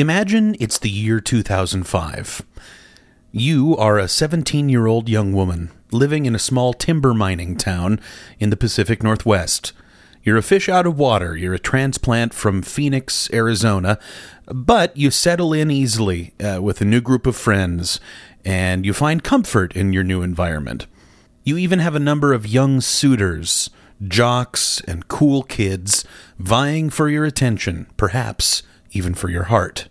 Imagine it's the year 2005. You are a 17 year old young woman living in a small timber mining town in the Pacific Northwest. You're a fish out of water. You're a transplant from Phoenix, Arizona, but you settle in easily uh, with a new group of friends and you find comfort in your new environment. You even have a number of young suitors, jocks, and cool kids vying for your attention, perhaps even for your heart.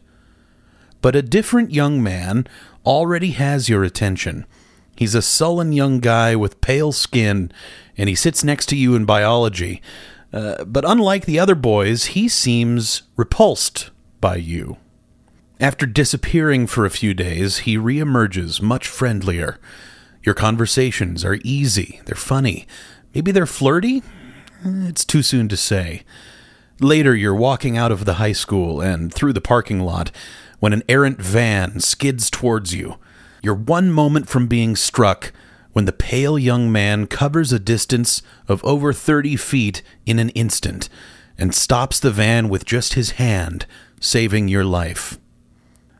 But a different young man already has your attention. He's a sullen young guy with pale skin, and he sits next to you in biology. Uh, but unlike the other boys, he seems repulsed by you. After disappearing for a few days, he reemerges much friendlier. Your conversations are easy, they're funny. Maybe they're flirty? It's too soon to say. Later, you're walking out of the high school and through the parking lot when an errant van skids towards you. You're one moment from being struck when the pale young man covers a distance of over 30 feet in an instant and stops the van with just his hand, saving your life.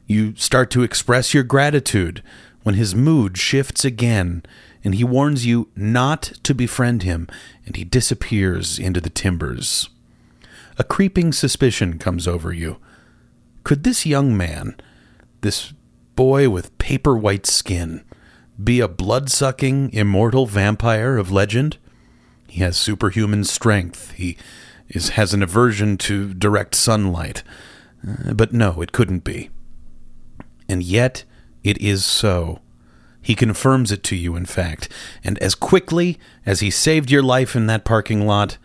You start to express your gratitude when his mood shifts again and he warns you not to befriend him and he disappears into the timbers. A creeping suspicion comes over you. Could this young man, this boy with paper white skin, be a blood sucking, immortal vampire of legend? He has superhuman strength. He is, has an aversion to direct sunlight. Uh, but no, it couldn't be. And yet, it is so. He confirms it to you, in fact, and as quickly as he saved your life in that parking lot,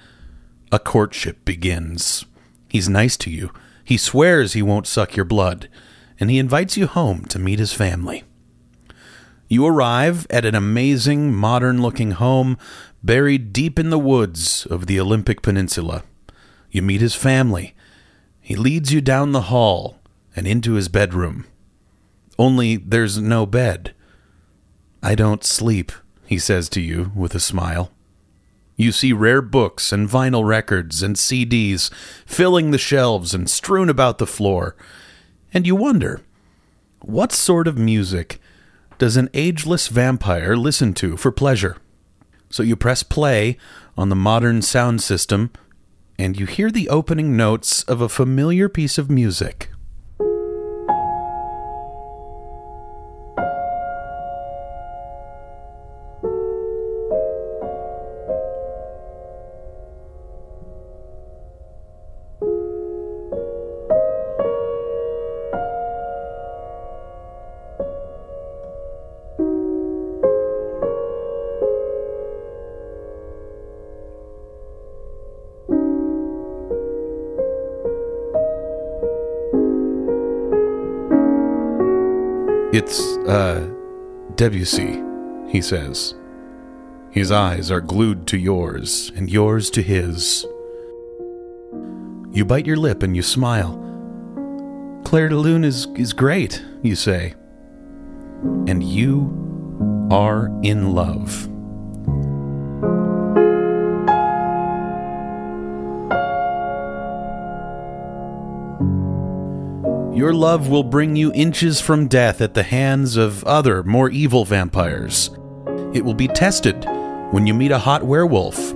a courtship begins. He's nice to you. He swears he won't suck your blood, and he invites you home to meet his family. You arrive at an amazing, modern looking home buried deep in the woods of the Olympic Peninsula. You meet his family. He leads you down the hall and into his bedroom. Only there's no bed. I don't sleep, he says to you with a smile. You see rare books and vinyl records and CDs filling the shelves and strewn about the floor, and you wonder what sort of music does an ageless vampire listen to for pleasure? So you press play on the modern sound system, and you hear the opening notes of a familiar piece of music. Debussy, he says. His eyes are glued to yours, and yours to his. You bite your lip and you smile. Clair de Lune is, is great, you say. And you are in love. Your love will bring you inches from death at the hands of other, more evil vampires. It will be tested when you meet a hot werewolf.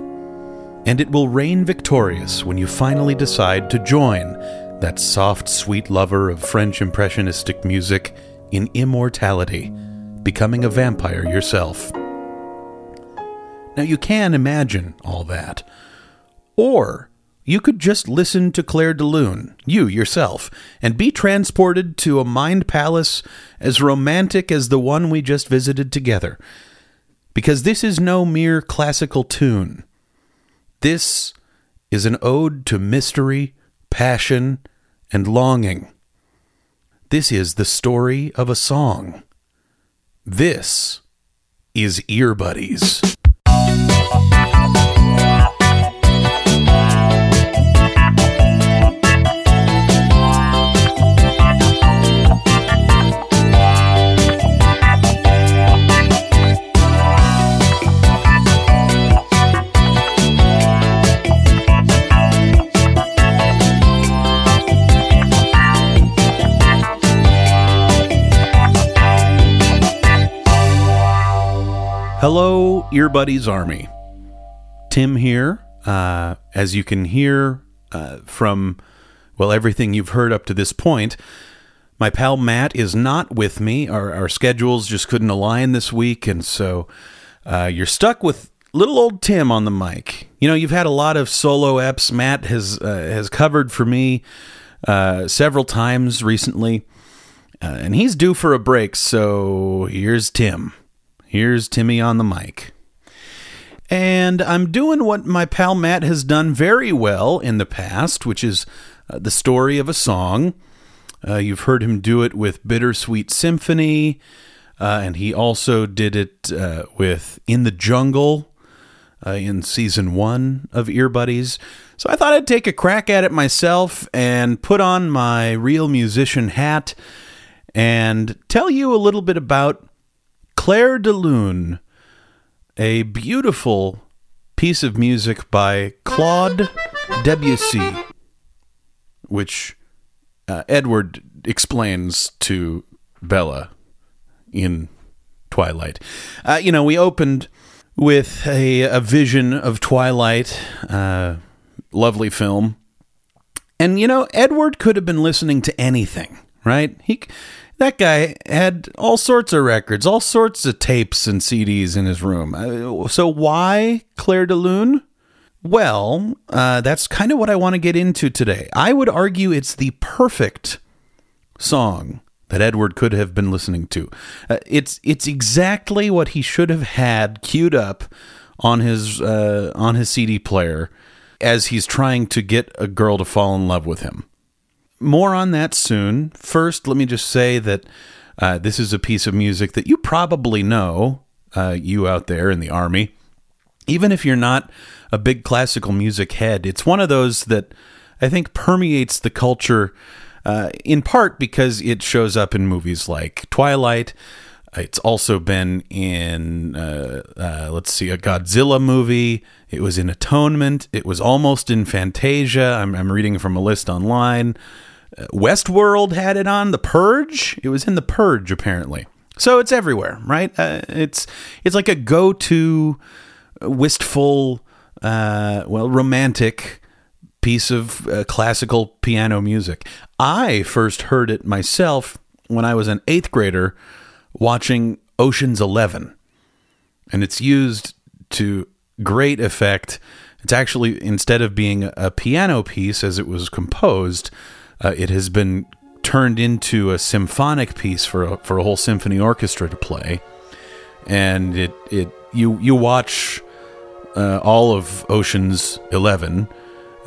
And it will reign victorious when you finally decide to join that soft, sweet lover of French impressionistic music in immortality, becoming a vampire yourself. Now, you can imagine all that. Or you could just listen to Clair de Lune, you yourself, and be transported to a mind palace as romantic as the one we just visited together. Because this is no mere classical tune. This is an ode to mystery, passion, and longing. This is the story of a song. This is Ear Buddies. Earbuddies Army. Tim here. Uh, as you can hear uh, from, well, everything you've heard up to this point, my pal Matt is not with me. Our, our schedules just couldn't align this week, and so uh, you're stuck with little old Tim on the mic. You know, you've had a lot of solo eps. Matt has uh, has covered for me uh, several times recently, uh, and he's due for a break. So here's Tim. Here's Timmy on the mic. And I'm doing what my pal Matt has done very well in the past, which is uh, the story of a song. Uh, you've heard him do it with Bittersweet Symphony, uh, and he also did it uh, with In the Jungle uh, in season one of Earbuddies. So I thought I'd take a crack at it myself and put on my real musician hat and tell you a little bit about Clair de Lune a beautiful piece of music by Claude Debussy, which uh, Edward explains to Bella in Twilight. Uh, you know, we opened with a, a vision of Twilight, uh, lovely film. And, you know, Edward could have been listening to anything, right? He that guy had all sorts of records, all sorts of tapes and CDs in his room. Uh, so why Clair de Lune? Well, uh, that's kind of what I want to get into today. I would argue it's the perfect song that Edward could have been listening to. Uh, it's it's exactly what he should have had queued up on his uh, on his CD player as he's trying to get a girl to fall in love with him. More on that soon. First, let me just say that uh, this is a piece of music that you probably know, uh, you out there in the Army. Even if you're not a big classical music head, it's one of those that I think permeates the culture uh, in part because it shows up in movies like Twilight. It's also been in, uh, uh, let's see, a Godzilla movie. It was in Atonement. It was almost in Fantasia. I'm, I'm reading from a list online. Westworld had it on. The Purge. It was in The Purge apparently. So it's everywhere, right? Uh, it's it's like a go-to wistful, uh, well, romantic piece of uh, classical piano music. I first heard it myself when I was an eighth grader watching Ocean's Eleven, and it's used to great effect. It's actually instead of being a piano piece as it was composed, uh, it has been turned into a symphonic piece for a, for a whole symphony orchestra to play, and it it you you watch uh, all of Ocean's Eleven.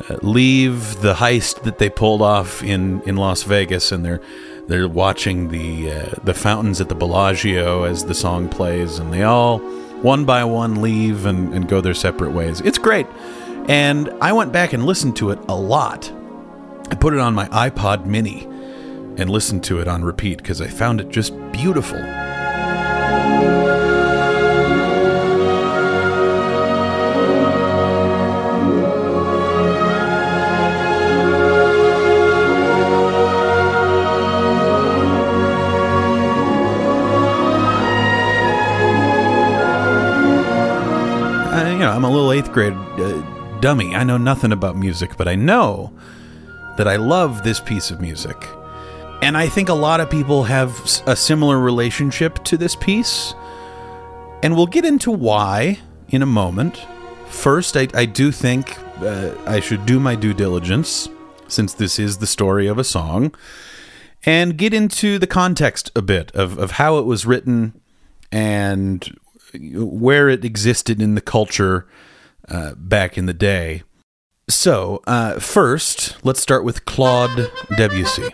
Uh, leave the heist that they pulled off in, in Las Vegas, and they're they're watching the uh, the fountains at the Bellagio as the song plays, and they all one by one leave and, and go their separate ways. It's great, and I went back and listened to it a lot I put it on my iPod mini and listened to it on repeat because I found it just beautiful. you know, I'm a little eighth grade uh, dummy. I know nothing about music, but I know that I love this piece of music. And I think a lot of people have a similar relationship to this piece. And we'll get into why in a moment. First, I, I do think uh, I should do my due diligence, since this is the story of a song, and get into the context a bit of, of how it was written and where it existed in the culture uh, back in the day. So, uh, first, let's start with Claude Debussy,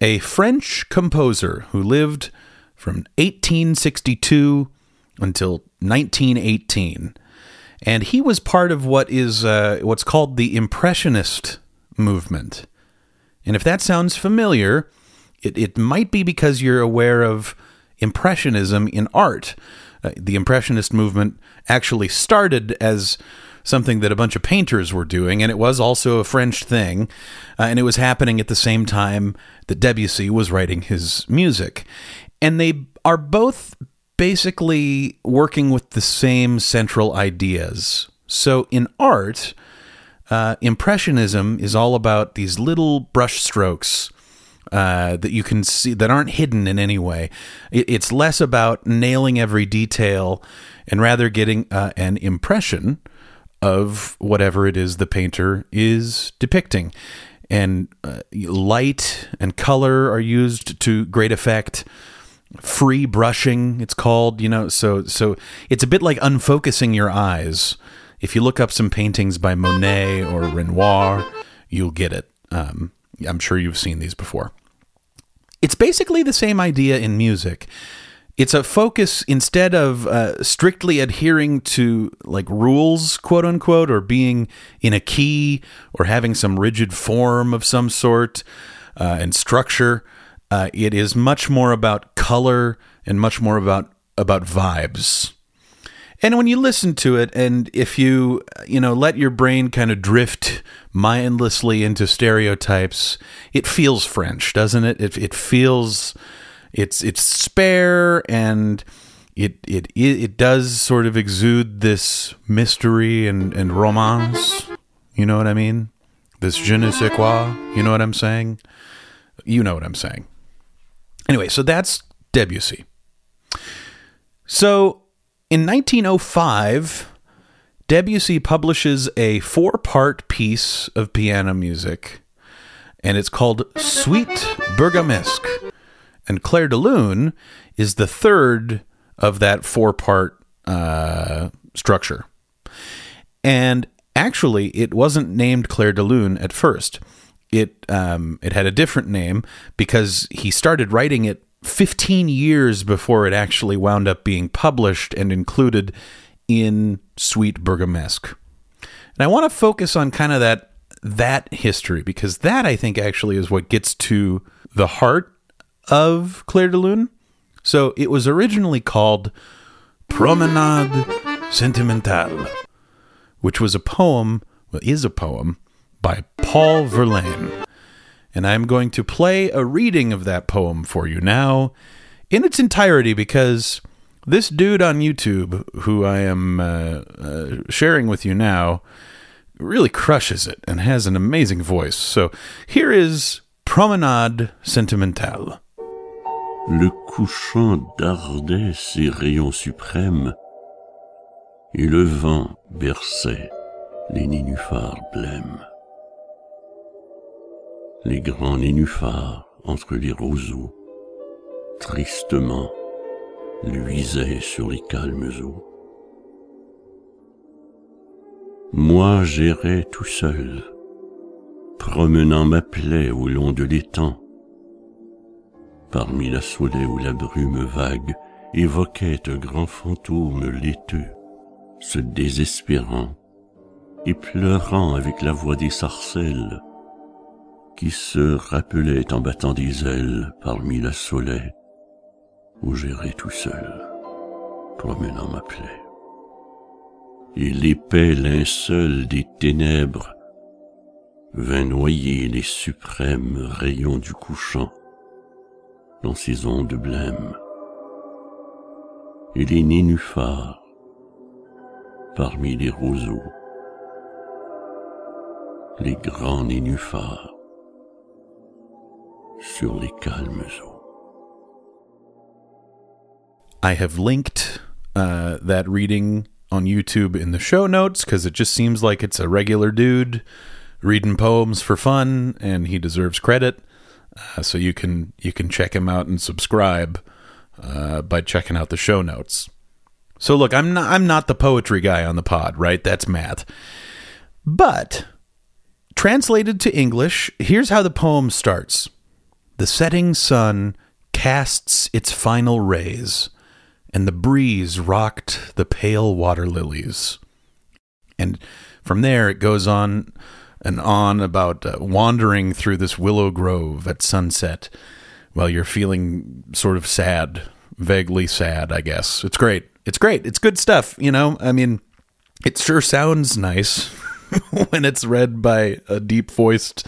a French composer who lived from 1862 until 1918. And he was part of what is uh, what's called the Impressionist movement. And if that sounds familiar, it, it might be because you're aware of Impressionism in art. Uh, the Impressionist movement actually started as something that a bunch of painters were doing, and it was also a French thing, uh, and it was happening at the same time that Debussy was writing his music. And they are both basically working with the same central ideas. So in art, uh, Impressionism is all about these little brush strokes uh, that you can see that aren't hidden in any way. It, it's less about nailing every detail and rather getting uh, an impression of whatever it is the painter is depicting. And uh, light and color are used to great effect. Free brushing, it's called, you know. So, so it's a bit like unfocusing your eyes. If you look up some paintings by Monet or Renoir, you'll get it. Um, I'm sure you've seen these before. It's basically the same idea in music. It's a focus instead of uh, strictly adhering to like rules, quote unquote, or being in a key or having some rigid form of some sort uh, and structure. Uh, it is much more about color and much more about about vibes. And when you listen to it, and if you, you know, let your brain kind of drift mindlessly into stereotypes, it feels French, doesn't it? It, it feels, it's it's spare and it, it it does sort of exude this mystery and and romance. You know what I mean? This je ne sais quoi. You know what I'm saying? You know what I'm saying. Anyway, so that's Debussy. So in 1905, Debussy publishes a four part piece of piano music, and it's called Suite Bergamasque. And Clair de Lune is the third of that four part uh, structure. And actually, it wasn't named Clair de Lune at first. It um, it had a different name because he started writing it 15 years before it actually wound up being published and included in Suite Bergamasque. And I want to focus on kind of that that history because that I think actually is what gets to the heart of Clair de Lune. So it was originally called Promenade Sentimentale, which was a poem, well, is a poem by Paul Verlaine and I'm going to play a reading of that poem for you now in its entirety because this dude on YouTube, who I am uh, uh, sharing with you now, really crushes it and has an amazing voice. So here is Promenade Sentimentale. Le couchant dardait ses rayons suprêmes, et le vent berçait les nénuphars blêmes les grands nénuphars entre les roseaux, tristement luisaient sur les calmes eaux. Moi j'errais tout seul, promenant ma plaie au long de l'étang, parmi la soleil où la brume vague évoquait un grand fantôme laiteux, se désespérant et pleurant avec la voix des sarcelles, qui se rappelait en battant des ailes parmi la soleil où j'irai tout seul, promenant ma plaie. Et l'épais linceul des ténèbres vint noyer les suprêmes rayons du couchant dans ses ondes blêmes. Et les nénuphars parmi les roseaux, les grands nénuphars sur les calmes eaux. I have linked uh, that reading on YouTube in the show notes because it just seems like it's a regular dude reading poems for fun, and he deserves credit. Uh, so you can you can check him out and subscribe uh, by checking out the show notes. So look, I'm not I'm not the poetry guy on the pod, right? That's Matt. But translated to English, here's how the poem starts. The setting sun casts its final rays, and the breeze rocked the pale water lilies. And from there, it goes on and on about uh, wandering through this willow grove at sunset while you're feeling sort of sad, vaguely sad, I guess. It's great. It's great. It's good stuff, you know? I mean, it sure sounds nice when it's read by a deep voiced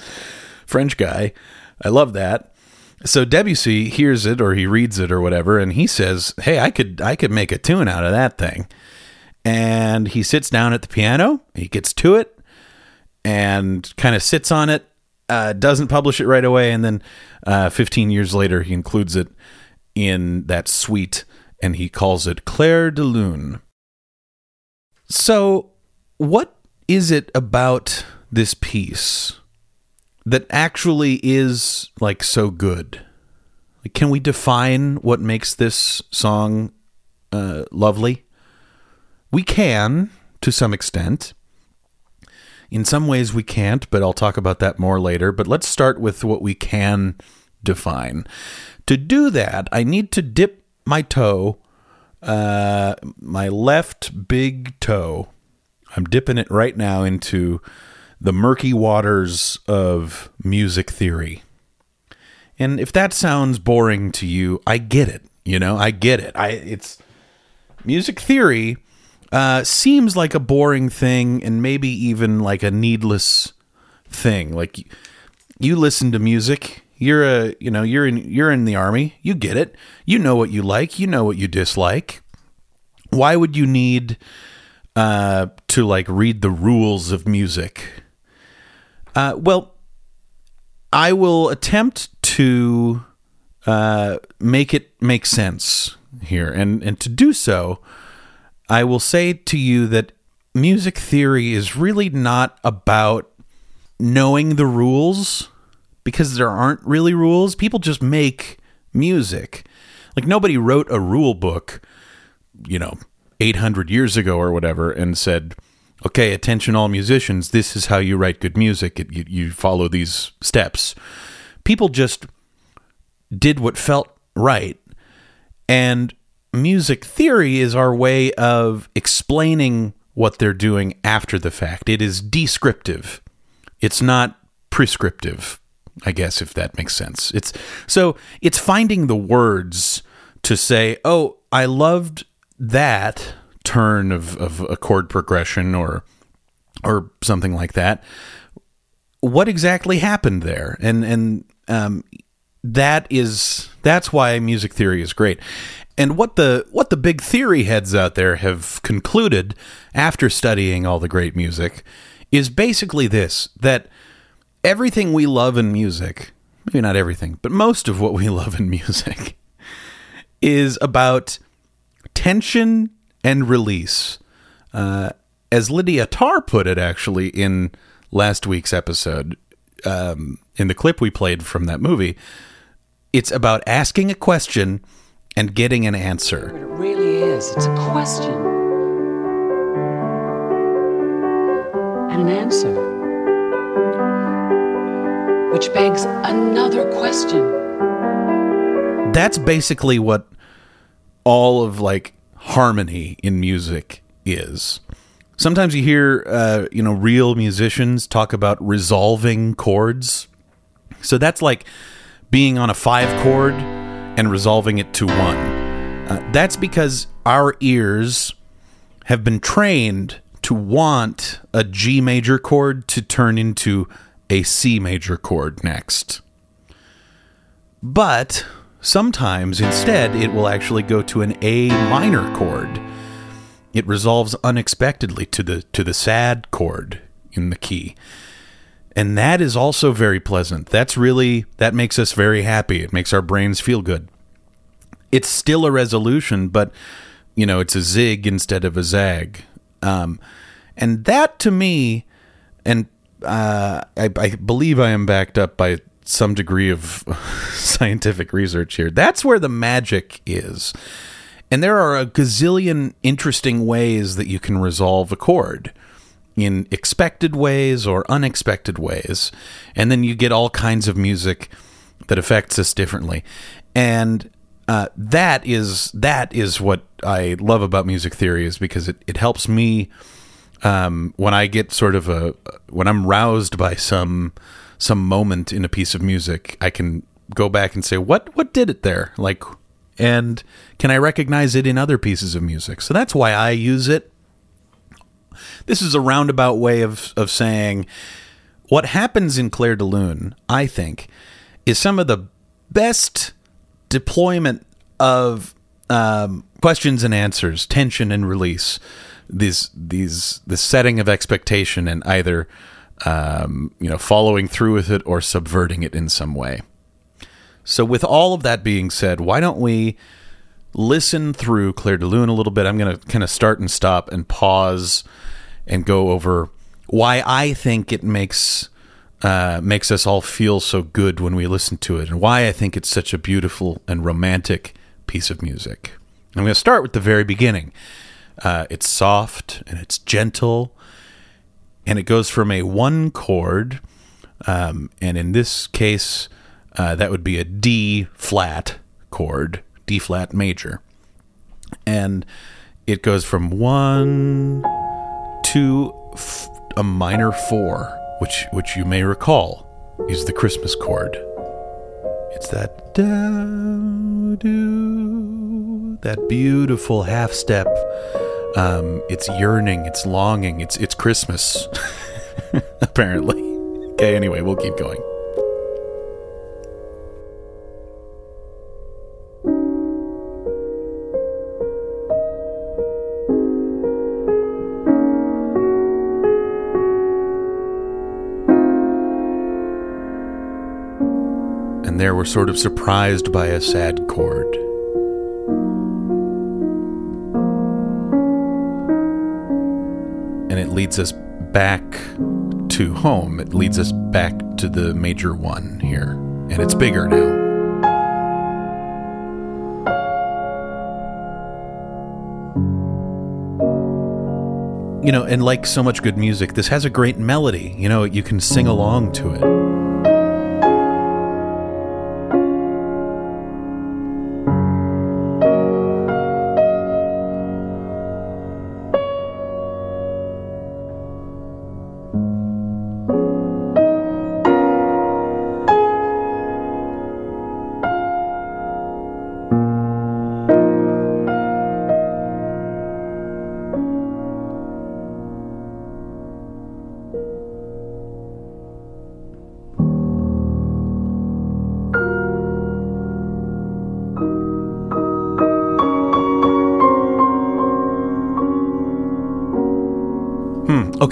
French guy. I love that. So Debussy hears it or he reads it or whatever, and he says, "Hey, I could I could make a tune out of that thing." And he sits down at the piano. He gets to it and kind of sits on it. Uh, doesn't publish it right away, and then uh, 15 years later, he includes it in that suite, and he calls it Clair de Lune. So, what is it about this piece that actually is like so good? Can we define what makes this song uh, lovely? We can to some extent. In some ways, we can't, but I'll talk about that more later. But let's start with what we can define. To do that, I need to dip my toe, uh, my left big toe. I'm dipping it right now into the murky waters of music theory. And if that sounds boring to you, I get it. You know, I get it. I it's music theory uh, seems like a boring thing and maybe even like a needless thing. Like you listen to music, you're a you know you're in you're in the army, you get it. You know what you like, you know what you dislike. Why would you need uh, to like read the rules of music? Uh, well, I will attempt to uh, make it make sense here, and and to do so. I will say to you that music theory is really not about knowing the rules because there aren't really rules. People just make music. Like nobody wrote a rule book, you know, 800 years ago or whatever and said, okay, attention all musicians, this is how you write good music. It, you, you follow these steps. People just did what felt right. And music theory is our way of explaining what they're doing after the fact. It is descriptive. It's not prescriptive, I guess if that makes sense. It's so it's finding the words to say, "Oh, I loved that turn of of a chord progression or or something like that." What exactly happened there? And and um that is that's why music theory is great. And what the what the big theory heads out there have concluded after studying all the great music is basically this that everything we love in music, maybe not everything, but most of what we love in music is about tension and release. Uh, as Lydia Tár put it, actually, in last week's episode, um, in the clip we played from that movie, it's about asking a question and getting an answer. It really is. It's a question and an answer, which begs another question. That's basically what all of like harmony in music is. Sometimes you hear, uh, you know, real musicians talk about resolving chords. So that's like being on a five chord and resolving it to one. Uh, that's because our ears have been trained to want a G major chord to turn into a C major chord next. But sometimes instead it will actually go to an A minor chord. It resolves unexpectedly to the to the sad chord in the key. And that is also very pleasant. That's really, that makes us very happy. It makes our brains feel good. It's still a resolution, but, you know, it's a zig instead of a zag. Um, and that to me, and uh, I, I believe I am backed up by some degree of scientific research here. That's where the magic is. And there are a gazillion interesting ways that you can resolve a chord in expected ways or unexpected ways. And then you get all kinds of music that affects us differently. And uh, that is that is what I love about music theory is because it, it helps me um, when I get sort of a when I'm roused by some some moment in a piece of music, I can go back and say what what did it there like and can I recognize it in other pieces of music? So that's why I use it this is a roundabout way of, of saying what happens in Clair de Lune, I think, is some of the best deployment of um, questions and answers, tension and release. These these the setting of expectation and either um, you know following through with it or subverting it in some way. So, with all of that being said, why don't we listen through Clair de Lune a little bit? I'm going to kind of start and stop and pause and go over why I think it makes uh, makes us all feel so good when we listen to it, and why I think it's such a beautiful and romantic piece of music. I'm going to start with the very beginning. Uh, it's soft and it's gentle, and it goes from a one chord, um, and in this case, uh, that would be a D flat chord, D flat major, and it goes from one to f- a minor four, which which you may recall is the Christmas chord. It's that da do that beautiful half step. Um, it's yearning, it's longing, it's it's Christmas. Apparently. Okay, anyway, we'll keep going. There we're sort of surprised by a sad chord. And it leads us back to home. It leads us back to the major one here. And it's bigger now. You know, and like so much good music, this has a great melody. You know, you can sing along to it.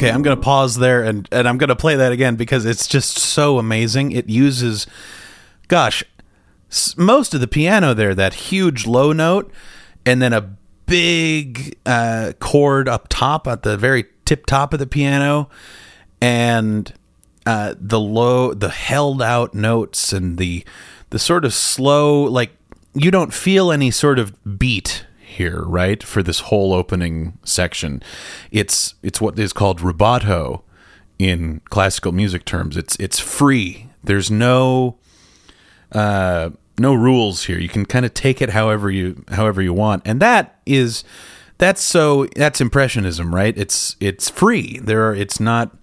Okay, I'm going to pause there and, and I'm going to play that again because it's just so amazing. It uses, gosh, most of the piano there, that huge low note, and then a big uh, chord up top at the very tip top of the piano, and uh, the low, the held out notes, and the the sort of slow, like you don't feel any sort of beat here, right? For this whole opening section, it's it's what is called rubato in classical music terms. It's it's free. There's no uh, no rules here. You can kind of take it however you however you want, and that is that's so that's impressionism, right? It's it's free. There are it's not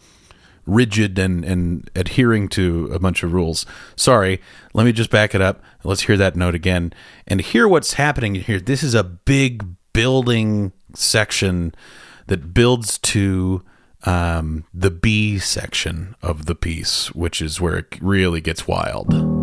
rigid and and adhering to a bunch of rules. Sorry, let me just back it up. Let's hear that note again and hear what's happening here. This is a big building section that builds to um, the B section of the piece, which is where it really gets wild.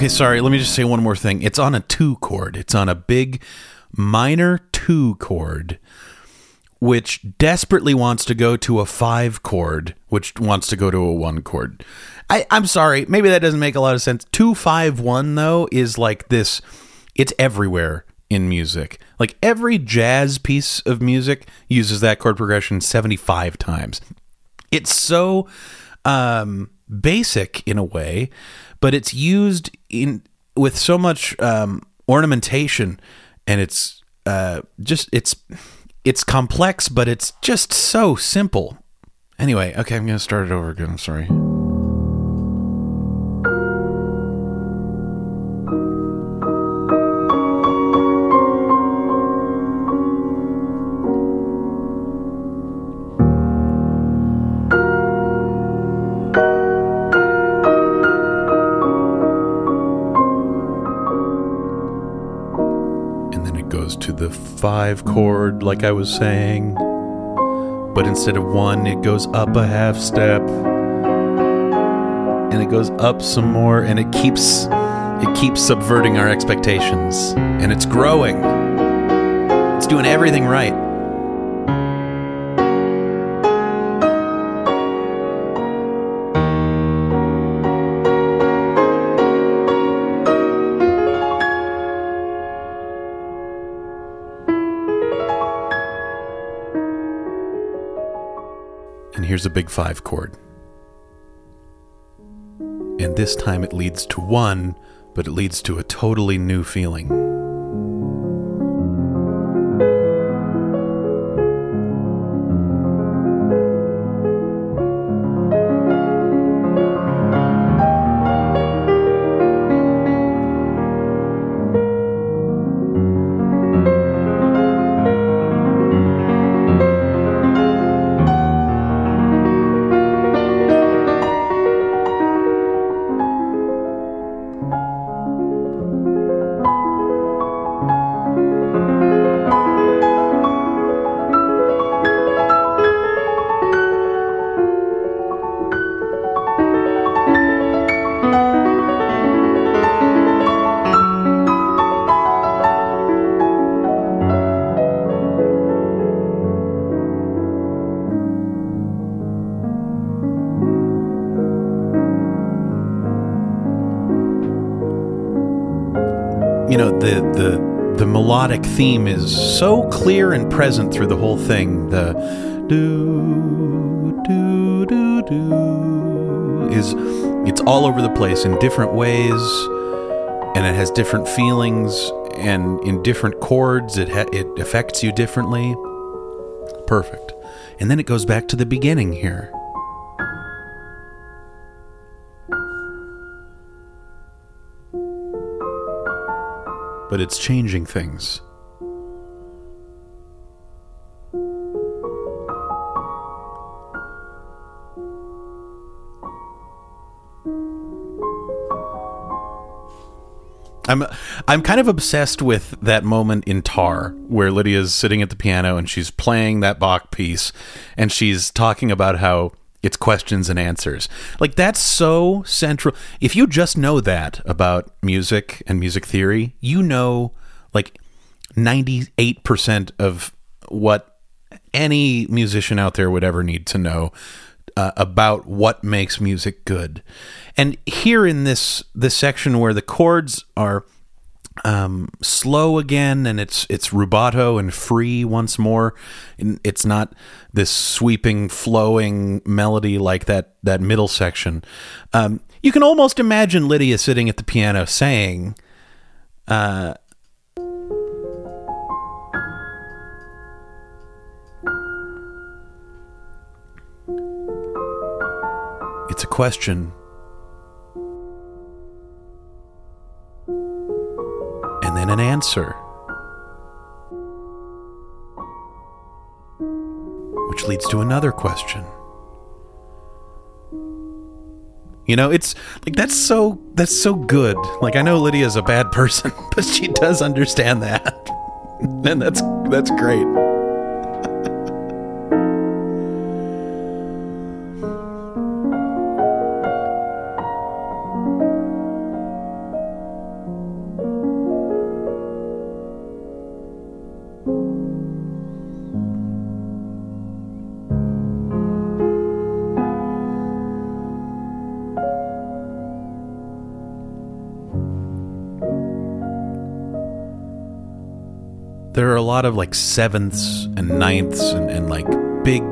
Okay, sorry. Let me just say one more thing. It's on a two chord. It's on a big minor two chord, which desperately wants to go to a five chord, which wants to go to a one chord. I, I'm sorry. Maybe that doesn't make a lot of sense. Two five one though is like this. It's everywhere in music. Like every jazz piece of music uses that chord progression 75 times. It's so um, basic in a way, but it's used in with so much um, ornamentation, and it's uh, just it's it's complex, but it's just so simple. Anyway, okay, I'm gonna start it over again. I'm sorry. Five chord, like I was saying. But instead of one, it goes up a half step. And it goes up some more, and it keeps it keeps subverting our expectations. And it's growing. It's doing everything right. Here's a big five chord. And this time it leads to one, but it leads to a totally new feeling. Melodic theme is so clear and present through the whole thing the do do do do is it's all over the place in different ways and it has different feelings and in different chords it ha- it affects you differently. Perfect. And then it goes back to the beginning here but it's changing things. I'm I'm kind of obsessed with that moment in Tár where Lydia's sitting at the piano and she's playing that Bach piece and she's talking about how it's questions and answers. Like that's so central. If you just know that about music and music theory, you know like 98% of what any musician out there would ever need to know uh, about what makes music good. And here in this this section where the chords are um, slow again, and it's it's rubato and free once more. It's not this sweeping, flowing melody like that that middle section. Um, you can almost imagine Lydia sitting at the piano saying, uh, "It's a question." Then an answer. Which leads to another question. You know, it's like that's so that's so good. Like I know Lydia's a bad person, but she does understand that. and that's that's great. lot of like sevenths and ninths and, and like big,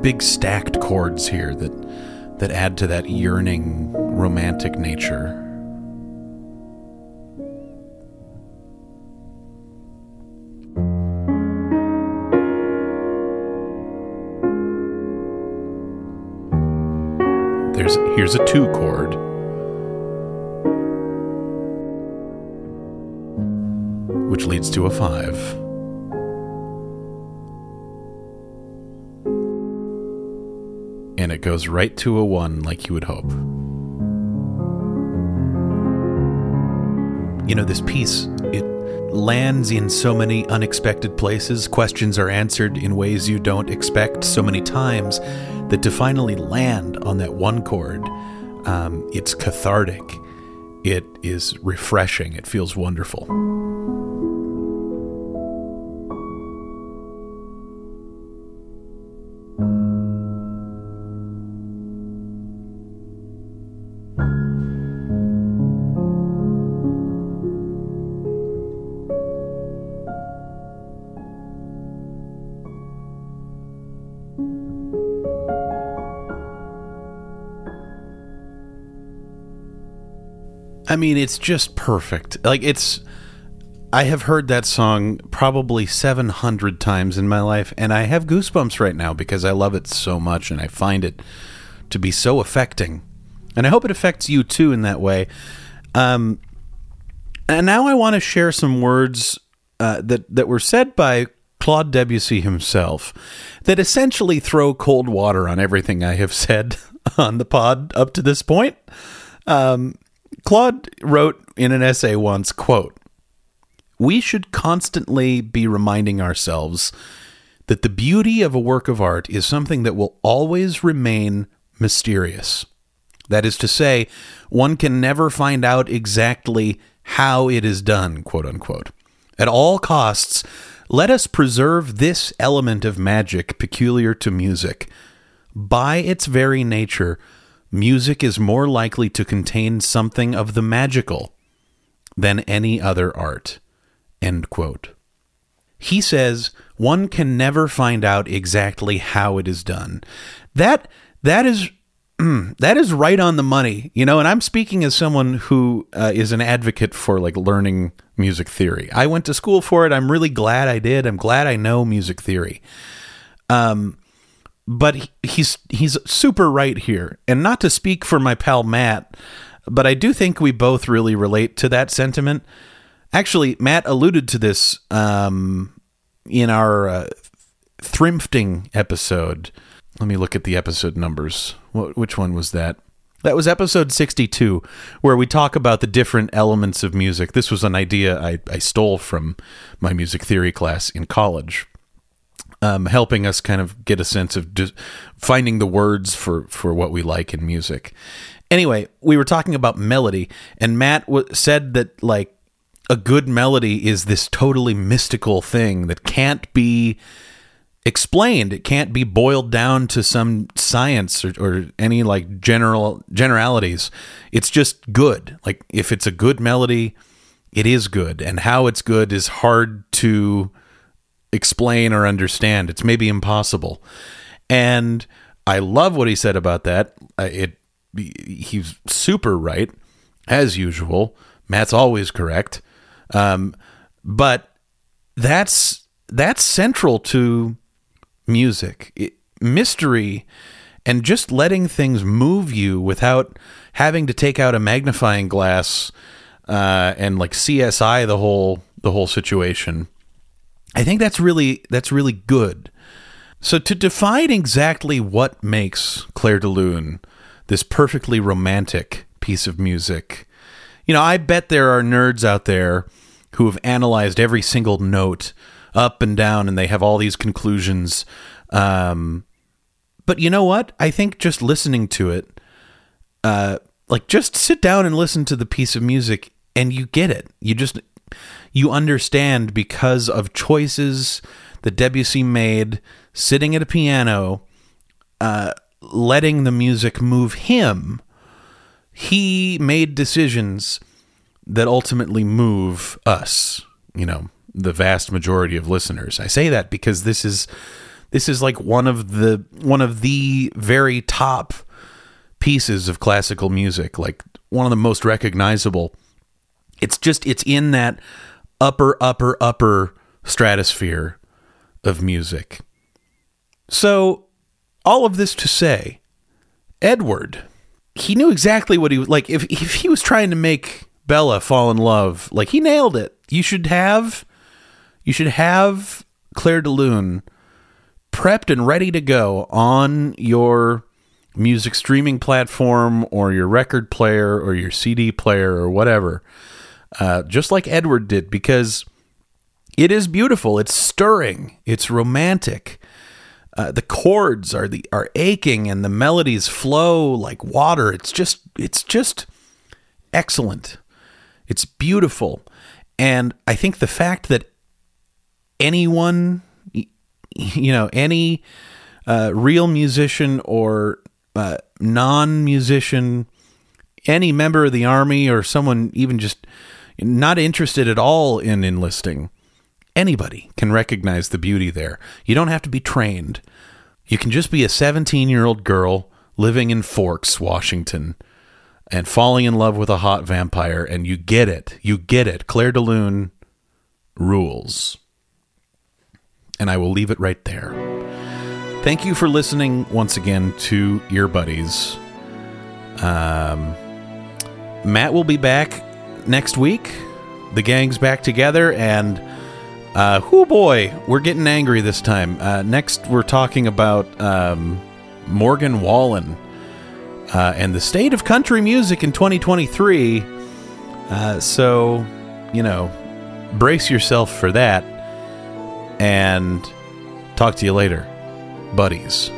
big stacked chords here that that add to that yearning romantic nature. There's here's a two chord. which leads to a 5. It goes right to a one, like you would hope. You know, this piece, it lands in so many unexpected places. Questions are answered in ways you don't expect so many times that to finally land on that one chord, um, it's cathartic. It is refreshing. It feels wonderful. It's just perfect. Like it's I have heard that song probably 700 times in my life and I have goosebumps right now because I love it so much and I find it to be so affecting. And I hope it affects you too in that way. Um and now I want to share some words uh, that that were said by Claude Debussy himself that essentially throw cold water on everything I have said on the pod up to this point. Um, Claude wrote in an essay once, quote, "We should constantly be reminding ourselves that the beauty of a work of art is something that will always remain mysterious. That is to say, one can never find out exactly how it is done, quote unquote. At all costs, let us preserve this element of magic peculiar to music. By its very nature, music is more likely to contain something of the magical than any other art. End quote. He says one can never find out exactly how it is done. That that is that is right on the money, you know. And I'm speaking as someone who uh, is an advocate for like learning music theory. I went to school for it. I'm really glad I did. I'm glad I know music theory. Um, but he's he's super right here. And not to speak for my pal Matt, but I do think we both really relate to that sentiment. Actually, Matt alluded to this um, in our uh, Thrimfting episode. Let me look at the episode numbers. Which one was that? That was episode 62, where we talk about the different elements of music. This was an idea I, I stole from my music theory class in college, um, helping us kind of get a sense of finding the words for, for what we like in music. Anyway, we were talking about melody, and Matt w- said that, like, a good melody is this totally mystical thing that can't be explained. It can't be boiled down to some science or, or, any like general generalities. It's just good. Like if it's a good melody, it is good, and how it's good is hard to explain or understand. It's maybe impossible. And I love what he said about that. It he's super right as usual. Matt's always correct. Um, but that's that's central to music, it, mystery, and just letting things move you without having to take out a magnifying glass uh, and like CSI the whole the whole situation. I think that's really that's really good. So to define exactly what makes Clair de Lune this perfectly romantic piece of music, you know, I bet there are nerds out there who have analyzed every single note up and down and they have all these conclusions. Um, but you know what? I think just listening to it, uh, like just sit down and listen to the piece of music and you get it. You just, you understand because of choices that Debussy made sitting at a piano, uh, letting the music move him. He made decisions that ultimately move us, you know, the vast majority of listeners. I say that because this is this is like one of the one of the very top pieces of classical music, like one of the most recognizable. It's just it's in that upper upper upper stratosphere of music. So all of this to say, Edward, he knew exactly what he was like if if he was trying to make Bella fall in love, like he nailed it. You should have you should have Clair de Lune prepped and ready to go on your music streaming platform or your record player or your CD player or whatever, uh, just like Edward did, because It is beautiful. It's stirring. It's romantic. Uh, the chords are the are aching, and the melodies flow like water. It's just it's just excellent. It's beautiful, and I think the fact that anyone, you know, any uh, real musician or uh, non musician, any member of the army or someone even just not interested at all in enlisting Anybody can recognize the beauty there. You don't have to be trained. You can just be a 17 year old girl living in Forks, Washington, and falling in love with a hot vampire, and you get it. You get it. Clair de Lune rules. And I will leave it right there. Thank you for listening once again to Ear Buddies. Um, Matt will be back next week. The gang's back together, and uh, whoo boy, we're getting angry this time. Uh, next, we're talking about um, Morgan Wallen uh, and the state of country music in 2023. Uh, so, you know, brace yourself for that and talk to you later, buddies.